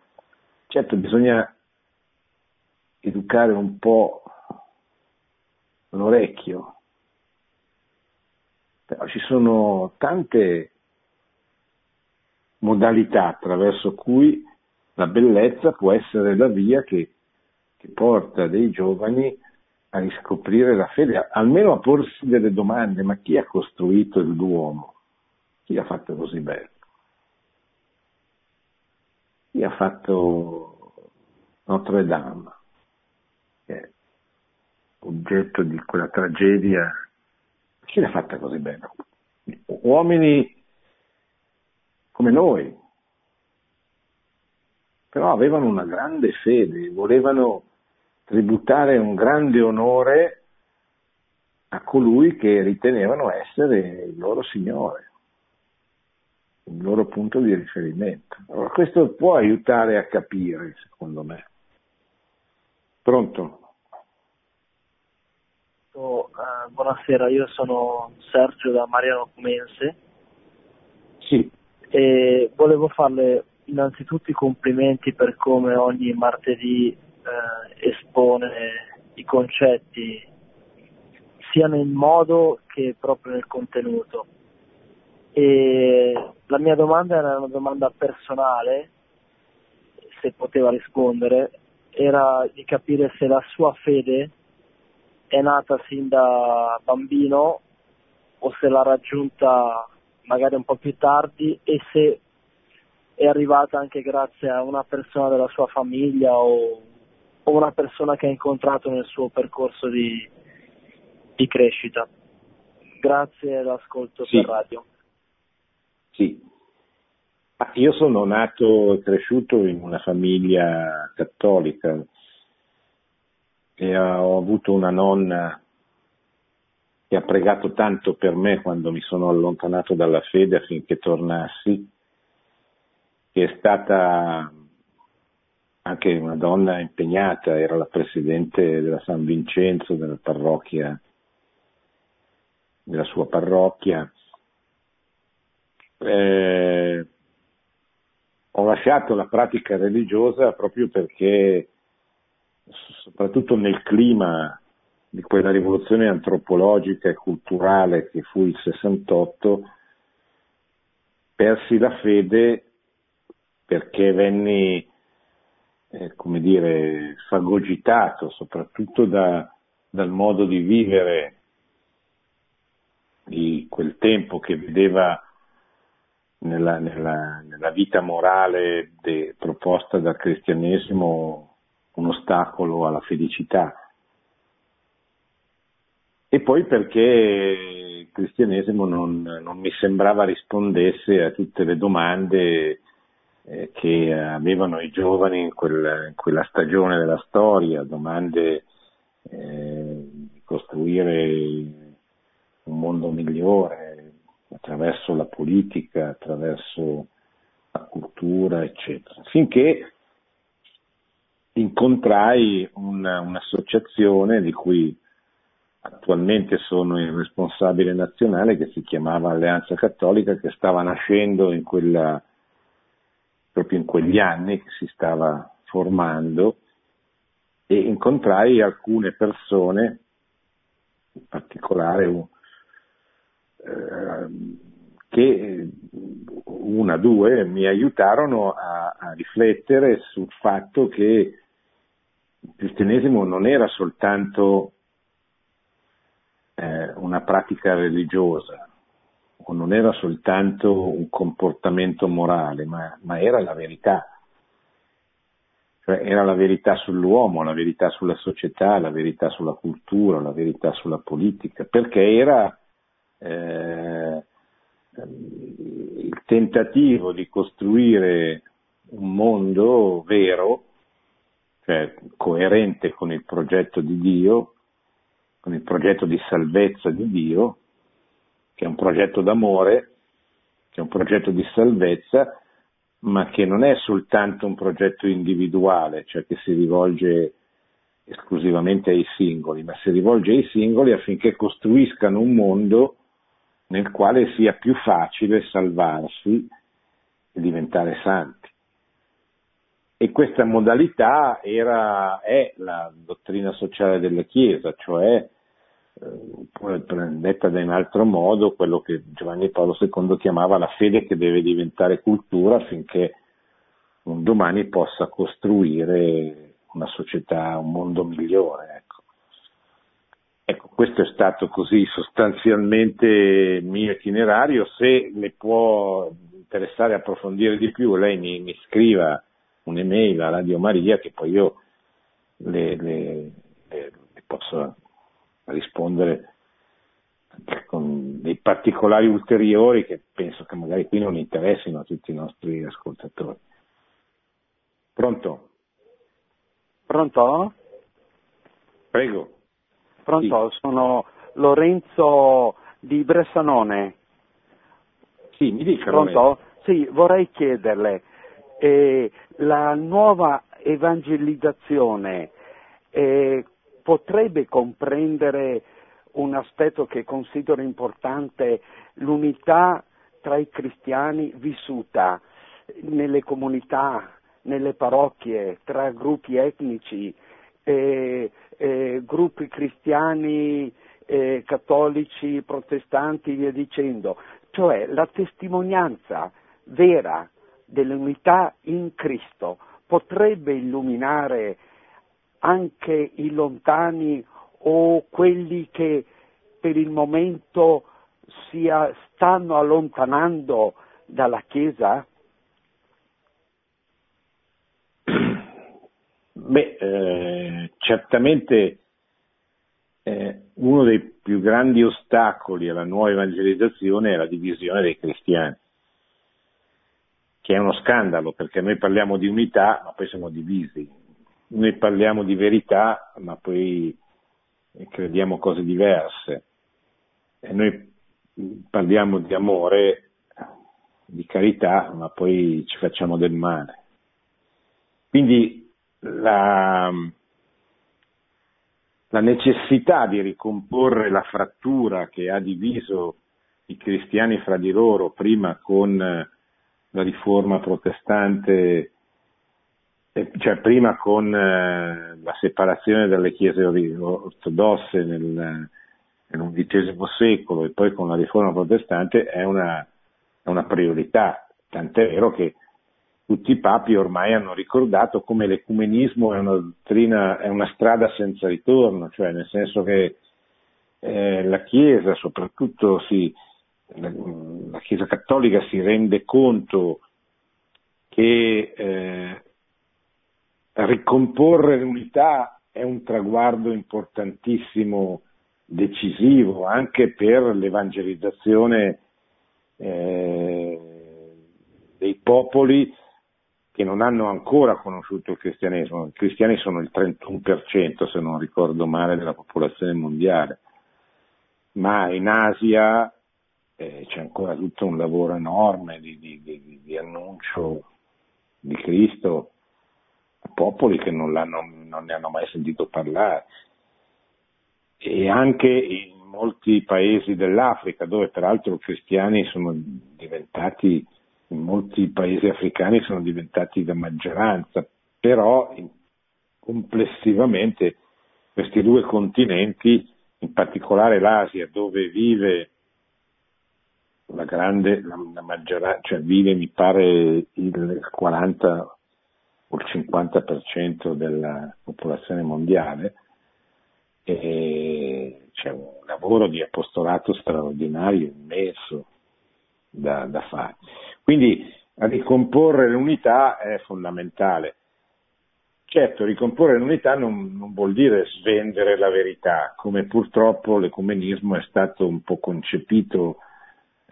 S2: certo bisogna educare un po' l'orecchio, però ci sono tante modalità attraverso cui la bellezza può essere la via che, che porta dei giovani a riscoprire la fede, almeno a porsi delle domande, ma chi ha costruito l'uomo? Chi ha fatto così bello? chi ha fatto Notre Dame, che è oggetto di quella tragedia, chi l'ha fatta così bene? Uomini come noi, però avevano una grande fede, volevano tributare un grande onore a colui che ritenevano essere il loro Signore il loro punto di riferimento. Allora, questo può aiutare a capire, secondo me. Pronto?
S4: Eh, buonasera, io sono Sergio da Mariano Comense.
S2: Sì.
S4: E volevo farle innanzitutto i complimenti per come ogni martedì eh, espone i concetti sia nel modo che proprio nel contenuto. E la mia domanda era una domanda personale, se poteva rispondere, era di capire se la sua fede è nata sin da bambino o se l'ha raggiunta magari un po' più tardi e se è arrivata anche grazie a una persona della sua famiglia o, o una persona che ha incontrato nel suo percorso di, di crescita. Grazie all'ascolto
S2: sì.
S4: per radio.
S2: Sì. Io sono nato e cresciuto in una famiglia cattolica e ho avuto una nonna che ha pregato tanto per me quando mi sono allontanato dalla fede affinché tornassi, che è stata anche una donna impegnata, era la presidente della San Vincenzo, della parrocchia, della sua parrocchia, eh, ho lasciato la pratica religiosa proprio perché, soprattutto nel clima di quella rivoluzione antropologica e culturale che fu il 68, persi la fede perché venni, eh, come dire, fagocitato soprattutto da, dal modo di vivere di quel tempo che vedeva nella, nella, nella vita morale de, proposta dal cristianesimo un ostacolo alla felicità. E poi perché il cristianesimo non, non mi sembrava rispondesse a tutte le domande eh, che avevano i giovani in, quel, in, quella stagione della storia, domande eh, di costruire un mondo migliore, attraverso la politica, attraverso la cultura, eccetera, finché incontrai una, un'associazione di cui attualmente sono il responsabile nazionale che si chiamava Alleanza Cattolica che stava nascendo in quella, proprio in quegli anni che si stava formando e incontrai alcune persone, in particolare Ehm, che una, due mi aiutarono a, a riflettere sul fatto che il cristianesimo non era soltanto eh, una pratica religiosa o non era soltanto un comportamento morale, ma, ma era la verità. Cioè era la verità sull'uomo, la verità sulla società, la verità sulla cultura, la verità sulla politica, perché era eh, il tentativo di costruire un mondo vero, cioè coerente con il progetto di Dio, con il progetto di salvezza di Dio, che è un progetto d'amore, che è un progetto di salvezza, ma che non è soltanto un progetto individuale, cioè che si rivolge esclusivamente ai singoli, ma si rivolge ai singoli affinché costruiscano un mondo nel quale sia più facile salvarsi e diventare santi. E questa modalità era, è la dottrina sociale della Chiesa, cioè, eh, detta in altro modo, quello che Giovanni Paolo II chiamava la fede che deve diventare cultura affinché un domani possa costruire una società, un mondo migliore. Ecco, questo è stato così sostanzialmente il mio itinerario, se le può interessare approfondire di più lei mi, mi scriva un'email a Radio Maria che poi io le, le, le, le posso rispondere con dei particolari ulteriori che penso che magari qui non interessino a tutti i nostri ascoltatori. Pronto?
S5: Pronto?
S2: Prego.
S5: Pronto, sì. sono Lorenzo di Bressanone.
S2: Sì, mi dica.
S5: Pronto? Sì, vorrei chiederle, eh, la nuova evangelizzazione eh, potrebbe comprendere un aspetto che considero importante, l'unità tra i cristiani vissuta nelle comunità, nelle parrocchie, tra gruppi etnici, eh, eh, gruppi cristiani, eh, cattolici, protestanti, via dicendo, cioè la testimonianza vera dell'unità in Cristo potrebbe illuminare anche i lontani o quelli che per il momento si stanno allontanando dalla Chiesa? *clears throat*
S2: Beh, eh, certamente eh, uno dei più grandi ostacoli alla nuova evangelizzazione è la divisione dei cristiani, che è uno scandalo perché noi parliamo di unità ma poi siamo divisi, noi parliamo di verità ma poi crediamo cose diverse. E noi parliamo di amore, di carità, ma poi ci facciamo del male. Quindi la, la necessità di ricomporre la frattura che ha diviso i cristiani fra di loro, prima con la riforma protestante cioè prima con eh, la separazione dalle chiese ortodosse nel, nell'undicesimo secolo e poi con la riforma protestante è una, è una priorità, tant'è vero che tutti i papi ormai hanno ricordato come l'ecumenismo è una dottrina, è una strada senza ritorno, cioè nel senso che eh, la Chiesa, soprattutto si, la, Chiesa cattolica si rende conto che eh, ricomporre l'unità è un traguardo importantissimo, decisivo anche per l'evangelizzazione eh, dei popoli che non hanno ancora conosciuto il cristianesimo. I cristiani sono il 31%, se non ricordo male, della popolazione mondiale, ma in Asia eh, c'è ancora tutto un lavoro enorme di, di, di, di annuncio di Cristo popoli che non, non ne hanno mai sentito parlare. E anche in molti paesi dell'Africa dove peraltro i cristiani sono diventati, in molti paesi africani sono diventati la maggioranza, però complessivamente questi due continenti, in particolare l'Asia dove vive la grande, la, la maggioranza, cioè vive mi pare il 40 o il 50% della popolazione mondiale, e c'è un lavoro di apostolato straordinario, immenso da, da fare. Quindi ricomporre l'unità è fondamentale. Certo, ricomporre l'unità non, non, vuol dire svendere la verità, come purtroppo l'ecumenismo è stato un po' concepito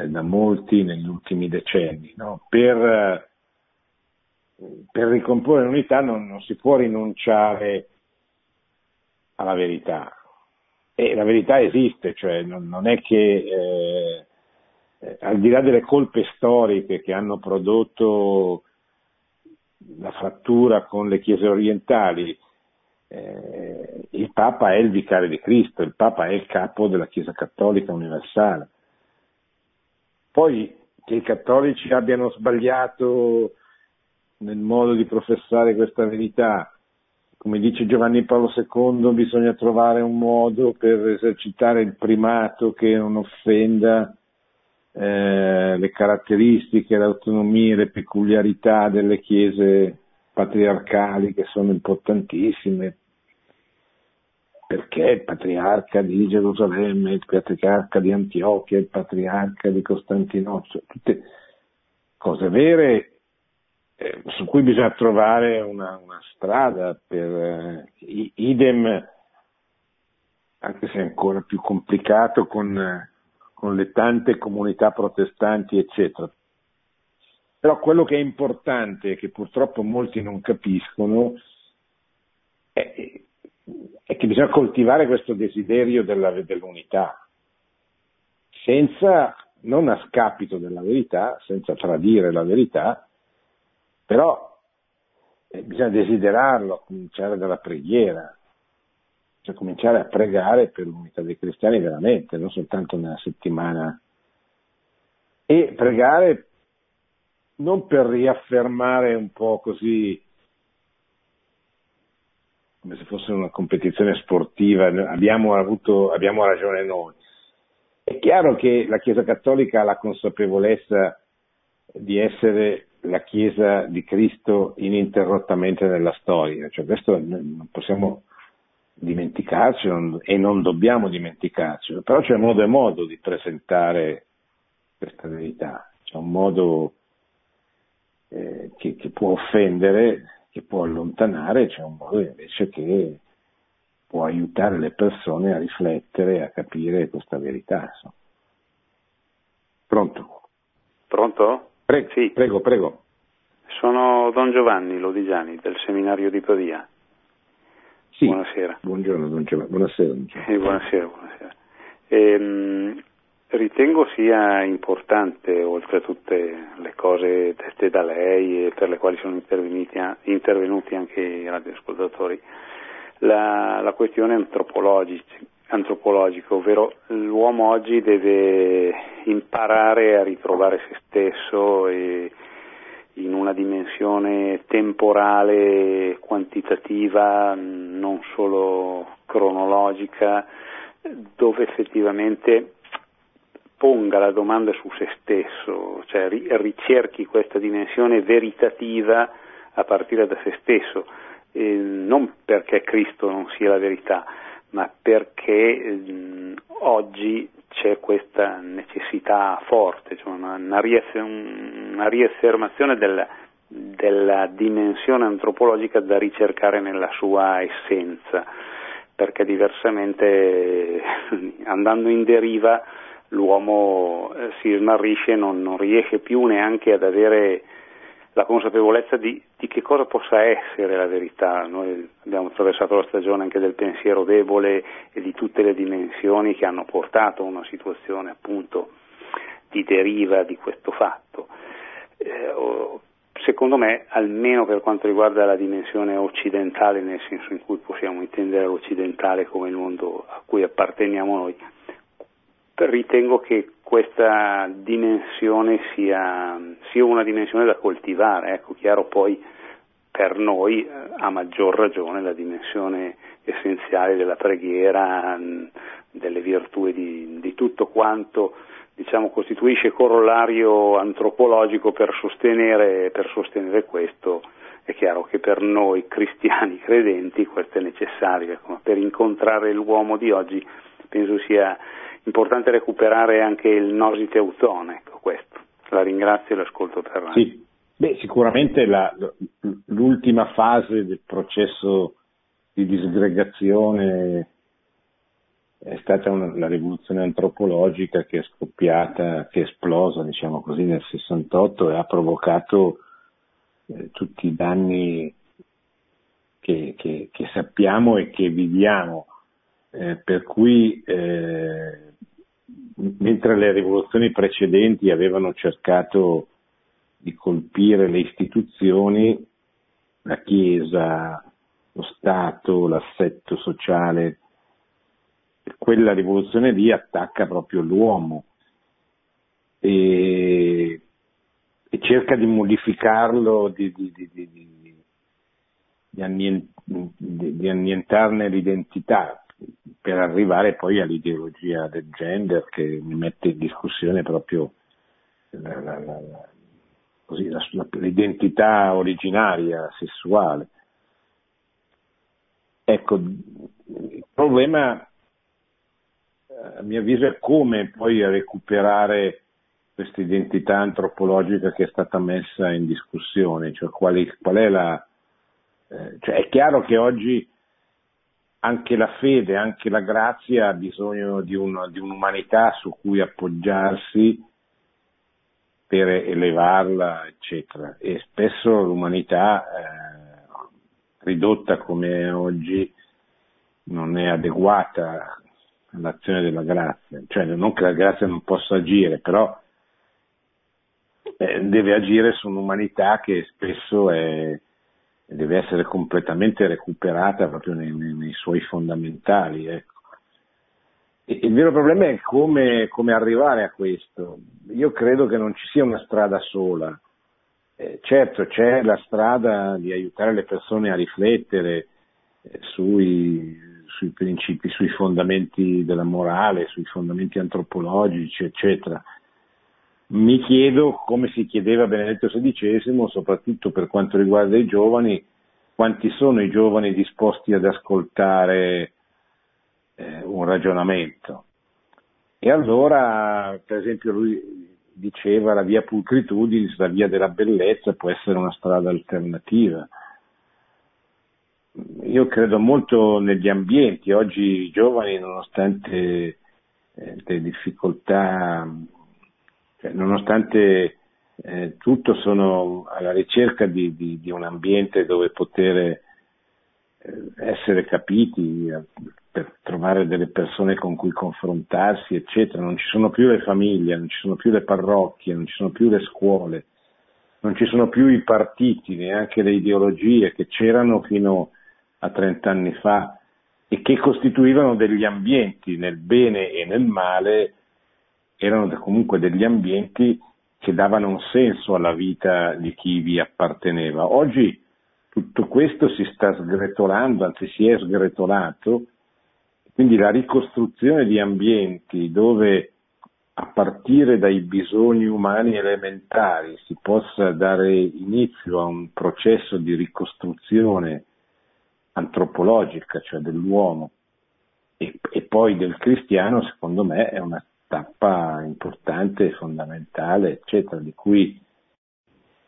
S2: da molti negli ultimi decenni, no? per per ricomporre l'unità non, non, si può rinunciare alla verità. E la verità esiste, cioè non, non è che eh, eh, al di là delle colpe storiche che hanno prodotto la frattura con le chiese orientali, eh, il Papa è il vicario di Cristo, il Papa è il capo della Chiesa Cattolica universale. Poi che i cattolici abbiano sbagliato nel modo di professare questa verità. Come dice Giovanni Paolo II, bisogna trovare un modo per esercitare il primato che non offenda eh, le caratteristiche, le autonomie, le peculiarità delle chiese patriarcali che sono importantissime, perché il patriarca di Gerusalemme, il patriarca di Antiochia, il patriarca di Costantinopoli, tutte cose vere eh, su cui bisogna trovare una, una strada per eh, idem, anche se ancora più complicato con, con le tante comunità protestanti, eccetera. Però quello che è importante, che purtroppo molti non capiscono, è, è che bisogna coltivare questo desiderio della, dell'unità, senza, non a scapito della verità, senza tradire la verità, però eh, bisogna desiderarlo, cominciare dalla preghiera, cioè cominciare a pregare per l'unità dei cristiani veramente, non soltanto nella settimana, e pregare non per riaffermare un po' così come se fosse una competizione sportiva, abbiamo, avuto, abbiamo ragione noi. È chiaro che la Chiesa Cattolica ha la consapevolezza di essere la Chiesa di Cristo ininterrottamente nella storia, cioè questo non possiamo dimenticarci e non dobbiamo dimenticarci, però c'è modo e modo di presentare questa verità, c'è un modo eh, che, che, può offendere, che può allontanare, c'è un modo invece che può aiutare le persone a riflettere, a capire questa verità. Insomma. Pronto?
S6: Pronto?
S2: Prego, sì. prego, prego.
S6: Sono Don Giovanni Lodigiani del seminario di Pavia.
S2: Sì.
S6: Buonasera.
S2: Buongiorno, Don Giovanni. Buonasera. Don
S6: Giovanni. Eh, buonasera, buonasera. Ehm, Ritengo sia importante, oltre a tutte le cose dette da lei e per le quali sono intervenuti anche i radioascoltatori, la, la questione antropologica, ovvero l'uomo oggi deve imparare a ritrovare se stesso in una dimensione temporale, quantitativa, non solo cronologica, dove effettivamente ponga la domanda su se stesso, cioè ricerchi questa dimensione veritativa a partire da se stesso, eh, non perché Cristo non sia la verità, ma perché eh, oggi c'è questa necessità forte, cioè una, una, riaffermazione della, della dimensione antropologica da ricercare nella sua essenza, perché diversamente *laughs* andando in deriva l'uomo eh, si smarrisce e non, non, riesce più neanche ad avere la consapevolezza di, di, che cosa possa essere la verità. Noi abbiamo attraversato la stagione anche del pensiero debole e di tutte le dimensioni che hanno portato a una situazione appunto di deriva di questo fatto. Eh, secondo me, almeno per quanto riguarda la dimensione occidentale, nel senso in cui possiamo intendere l'occidentale come il mondo a cui apparteniamo noi, ritengo che questa dimensione sia, sia, una dimensione da coltivare, ecco, chiaro poi per noi eh, a maggior ragione la dimensione essenziale della preghiera, delle virtù di, di tutto quanto diciamo, costituisce corollario antropologico per sostenere, per sostenere, questo. È chiaro che per noi cristiani credenti questo è necessario, ecco, per incontrare l'uomo di oggi penso sia importante recuperare anche il nosi teutone, ecco questo. La ringrazio e l'ascolto per radio.
S2: Sì. Beh, sicuramente la, l'ultima fase del processo di disgregazione è stata una, la rivoluzione antropologica che è scoppiata, che è esplosa, diciamo così, nel 68 e ha provocato eh, tutti i danni che, che, che, sappiamo e che viviamo. Eh, per cui eh, mentre le rivoluzioni precedenti avevano cercato di colpire le istituzioni, la Chiesa, lo Stato, l'assetto sociale, quella rivoluzione lì attacca proprio l'uomo e, e cerca di modificarlo, di, di, di, di annientarne l'identità per arrivare poi all'ideologia del gender che mette in discussione proprio la, la, la, così, l'identità originaria sessuale. Ecco, il problema a mio avviso è come poi recuperare questa identità antropologica che è stata messa in discussione, cioè quali, qual è la... Eh, cioè è chiaro che oggi anche la fede, anche la grazia ha bisogno di, un, di un'umanità su cui appoggiarsi per elevarla, eccetera. E spesso l'umanità eh, ridotta come è oggi non è adeguata all'azione della grazia, cioè non che la grazia non possa agire, però eh, deve agire su un'umanità che spesso è, deve essere completamente recuperata proprio nei, nei, nei suoi fondamentali. Ecco. E, il vero problema è come, come, arrivare a questo. Io credo che non ci sia una strada sola. Eh, certo c'è la strada di aiutare le persone a riflettere eh, sui, sui principi, sui fondamenti della morale, sui fondamenti antropologici, eccetera mi chiedo, come si chiedeva Benedetto XVI, soprattutto per quanto riguarda i giovani, quanti sono i giovani disposti ad ascoltare eh, un ragionamento. E allora, per esempio, lui diceva la via pulcritudine, la via della bellezza può essere una strada alternativa. Io credo molto negli ambienti, oggi i giovani, nonostante eh, le difficoltà cioè, nonostante eh, tutto sono alla ricerca di, di, di, un ambiente dove poter eh, essere capiti, per trovare delle persone con cui confrontarsi, eccetera. Non ci sono più le famiglie, non ci sono più le parrocchie, non ci sono più le scuole, non ci sono più i partiti, neanche le ideologie che c'erano fino a 30 anni fa e che costituivano degli ambienti nel bene e nel male erano comunque degli ambienti che davano un senso alla vita di chi vi apparteneva. Oggi tutto questo si sta sgretolando, anzi si è sgretolato, quindi la ricostruzione di ambienti dove a partire dai bisogni umani elementari si possa dare inizio a un processo di ricostruzione antropologica, cioè dell'uomo, e, e poi del cristiano, secondo me è una tappa importante, fondamentale, eccetera, di cui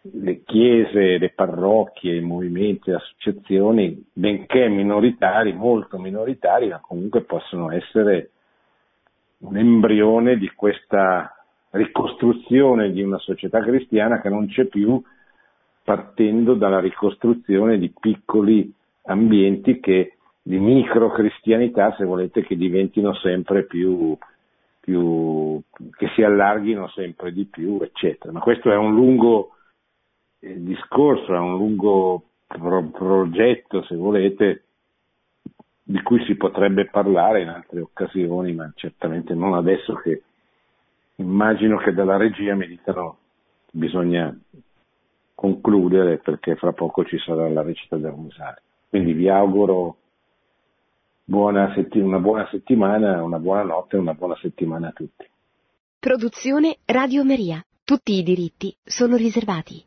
S2: le chiese, le parrocchie, i movimenti, le associazioni, benché minoritari, molto minoritari, ma comunque possono essere un embrione di questa ricostruzione di una società cristiana che non c'è più partendo dalla ricostruzione di piccoli ambienti che, di micro cristianità, se volete, che diventino sempre più più, che si allarghino sempre di più, eccetera. Ma questo è un lungo eh, discorso, è un lungo pro- progetto, se volete, di cui si potrebbe parlare in altre occasioni, ma certamente non adesso che immagino che dalla regia mi dicano bisogna concludere perché fra poco ci sarà la recita del rosario. Quindi vi auguro buona setti- una buona settimana, una buona notte e una buona settimana a tutti.
S1: Produzione Radio Maria. Tutti i diritti sono riservati.